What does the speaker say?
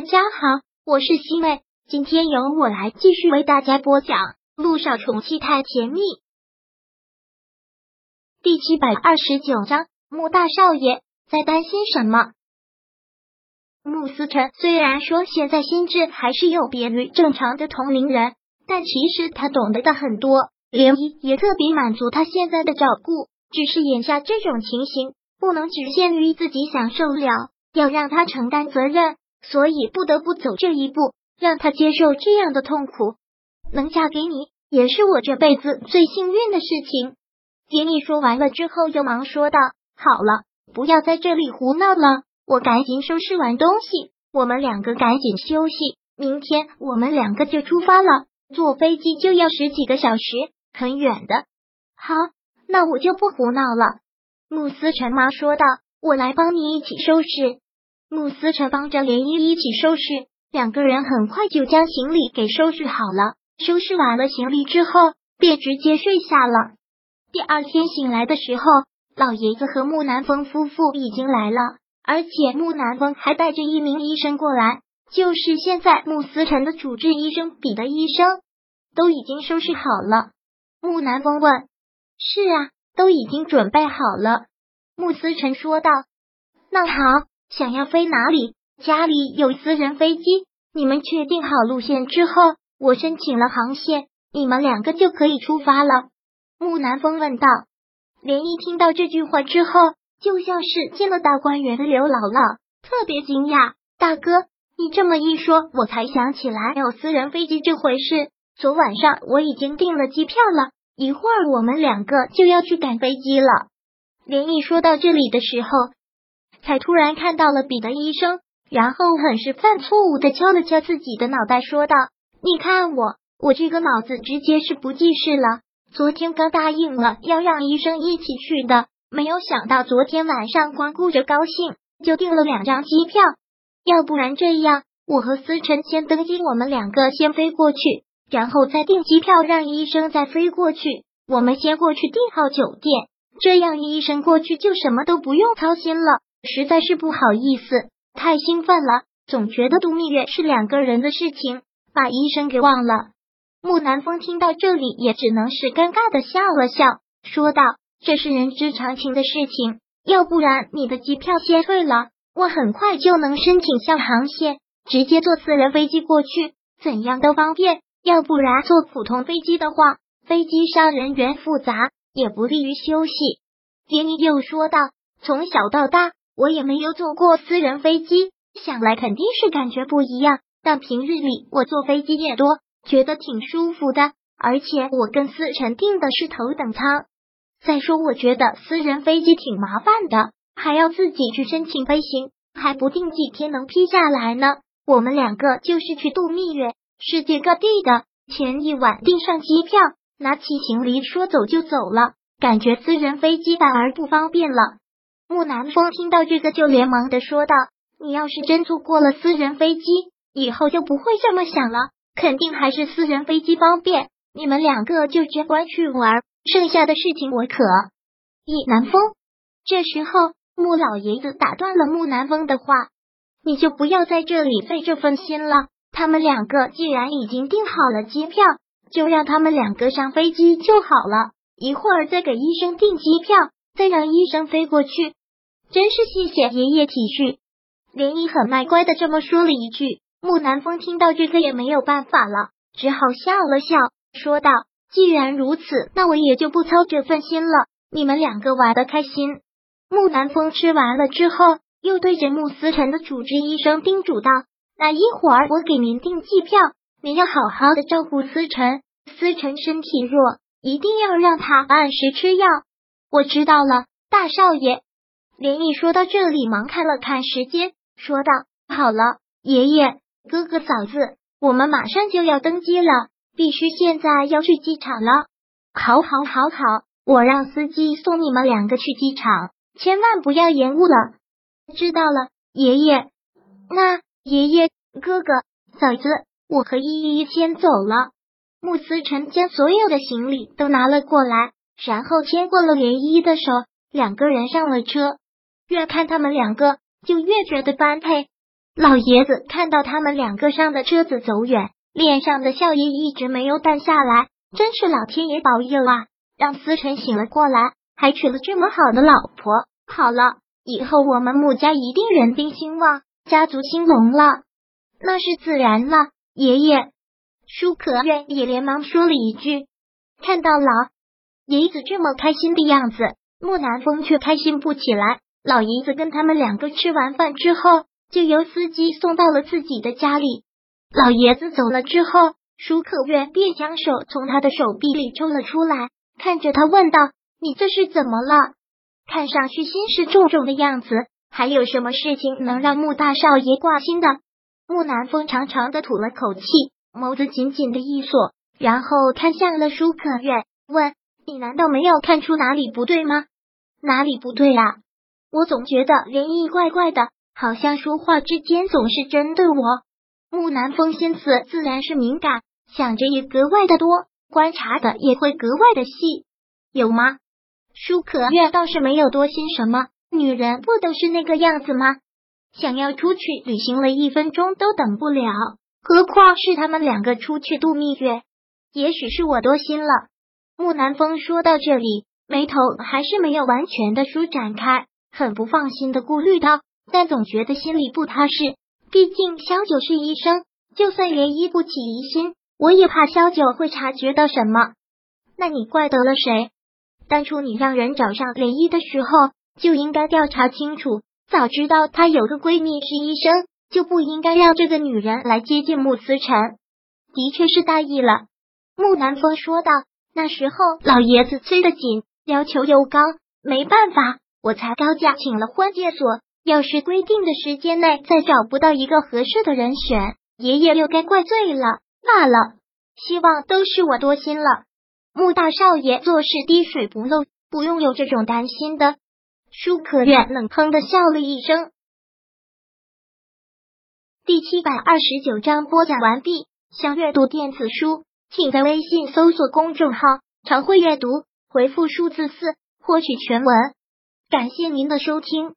大家好，我是西妹，今天由我来继续为大家播讲《路上宠妻太甜蜜》第七百二十九章。穆大少爷在担心什么？穆思辰虽然说现在心智还是有别于正常的同龄人，但其实他懂得的很多。涟漪也特别满足他现在的照顾，只是眼下这种情形不能只限于自己享受了，要让他承担责任，所以不得不走这一步，让他接受这样的痛苦。能嫁给你，也是我这辈子最幸运的事情。蝶妮说完了之后，又忙说道：“好了，不要在这里胡闹了，我赶紧收拾完东西，我们两个赶紧休息，明天我们两个就出发了，坐飞机就要十几个小时。”很远的，好，那我就不胡闹了。慕斯陈妈说道：“我来帮你一起收拾。”慕思辰帮着连依一起收拾，两个人很快就将行李给收拾好了。收拾完了行李之后，便直接睡下了。第二天醒来的时候，老爷子和木南风夫妇已经来了，而且木南风还带着一名医生过来，就是现在慕思辰的主治医生彼得医生，都已经收拾好了。木南风问：“是啊，都已经准备好了。”穆思辰说道：“那好，想要飞哪里？家里有私人飞机。你们确定好路线之后，我申请了航线，你们两个就可以出发了。”木南风问道。连一听到这句话之后，就像是见了大观园的刘姥姥，特别惊讶。大哥，你这么一说，我才想起来有私人飞机这回事。昨晚上我已经订了机票了，一会儿我们两个就要去赶飞机了。连毅说到这里的时候，才突然看到了彼得医生，然后很是犯错误的敲了敲自己的脑袋，说道：“你看我，我这个脑子直接是不记事了。昨天刚答应了要让医生一起去的，没有想到昨天晚上光顾着高兴，就订了两张机票。要不然这样，我和思辰先登机，我们两个先飞过去。”然后再订机票，让医生再飞过去。我们先过去订好酒店，这样医生过去就什么都不用操心了。实在是不好意思，太兴奋了，总觉得度蜜月是两个人的事情，把医生给忘了。木南风听到这里，也只能是尴尬的笑了笑，说道：“这是人之常情的事情，要不然你的机票先退了，我很快就能申请下航线，直接坐私人飞机过去，怎样都方便。”要不然坐普通飞机的话，飞机上人员复杂，也不利于休息。杰尼又说道：“从小到大，我也没有坐过私人飞机，想来肯定是感觉不一样。但平日里我坐飞机也多，觉得挺舒服的。而且我跟思辰订的是头等舱。再说，我觉得私人飞机挺麻烦的，还要自己去申请飞行，还不定几天能批下来呢。我们两个就是去度蜜月。”世界各地的，前一晚订上机票，拿起行李说走就走了，感觉私人飞机反而不方便了。木南风听到这个就连忙的说道：“你要是真坐过了私人飞机，以后就不会这么想了，肯定还是私人飞机方便。你们两个就只管去玩，剩下的事情我可。”易南风这时候，穆老爷子打断了木南风的话：“你就不要在这里费这份心了。”他们两个既然已经订好了机票，就让他们两个上飞机就好了。一会儿再给医生订机票，再让医生飞过去。真是谢谢爷爷体恤。连依很卖乖的这么说了一句。木南风听到这个也没有办法了，只好笑了笑，说道：“既然如此，那我也就不操这份心了。你们两个玩的开心。”木南风吃完了之后，又对着穆思辰的主治医生叮嘱道。那一会儿我给您订机票，您要好好的照顾思辰。思辰身体弱，一定要让他按时吃药。我知道了，大少爷。连毅说到这里，忙看了看时间，说道：“好了，爷爷、哥哥、嫂子，我们马上就要登机了，必须现在要去机场了。好，好，好，好，我让司机送你们两个去机场，千万不要延误了。知道了，爷爷。那。”爷爷、哥哥、嫂子，我和依依先走了。穆思辰将所有的行李都拿了过来，然后牵过了连依的手，两个人上了车。越看他们两个，就越觉得般配。老爷子看到他们两个上的车子走远，脸上的笑意一直没有淡下来。真是老天爷保佑啊！让思辰醒了过来，还娶了这么好的老婆。好了，以后我们穆家一定人丁兴旺，家族兴隆了。那是自然了，爷爷。舒可愿也连忙说了一句：“看到老爷子这么开心的样子，穆南风却开心不起来。”老爷子跟他们两个吃完饭之后，就由司机送到了自己的家里。老爷子走了之后，舒可月便将手从他的手臂里抽了出来，看着他问道：“你这是怎么了？看上去心事重重的样子，还有什么事情能让穆大少爷挂心的？”穆南风长长的吐了口气。眸子紧紧的一锁，然后看向了舒可月，问：“你难道没有看出哪里不对吗？哪里不对啊？我总觉得林毅怪怪的，好像说话之间总是针对我。”木南风心思自然是敏感，想着也格外的多，观察的也会格外的细，有吗？舒可愿倒是没有多心什么，女人不都是那个样子吗？想要出去旅行了一分钟都等不了。何况是他们两个出去度蜜月，也许是我多心了。木南风说到这里，眉头还是没有完全的舒展开，很不放心的顾虑道，但总觉得心里不踏实。毕竟萧九是医生，就算涟漪不起疑心，我也怕萧九会察觉到什么。那你怪得了谁？当初你让人找上涟漪的时候，就应该调查清楚，早知道她有个闺蜜是医生。就不应该让这个女人来接近穆思辰，的确是大意了。穆南风说道：“那时候老爷子催得紧，要求又高，没办法，我才高价请了婚介所。要是规定的时间内再找不到一个合适的人选，爷爷又该怪罪了。罢了，希望都是我多心了。穆大少爷做事滴水不漏，不用有这种担心的。”舒可愿冷哼的笑了一声。第七百二十九章播讲完毕。想阅读电子书，请在微信搜索公众号“常会阅读”，回复数字四获取全文。感谢您的收听。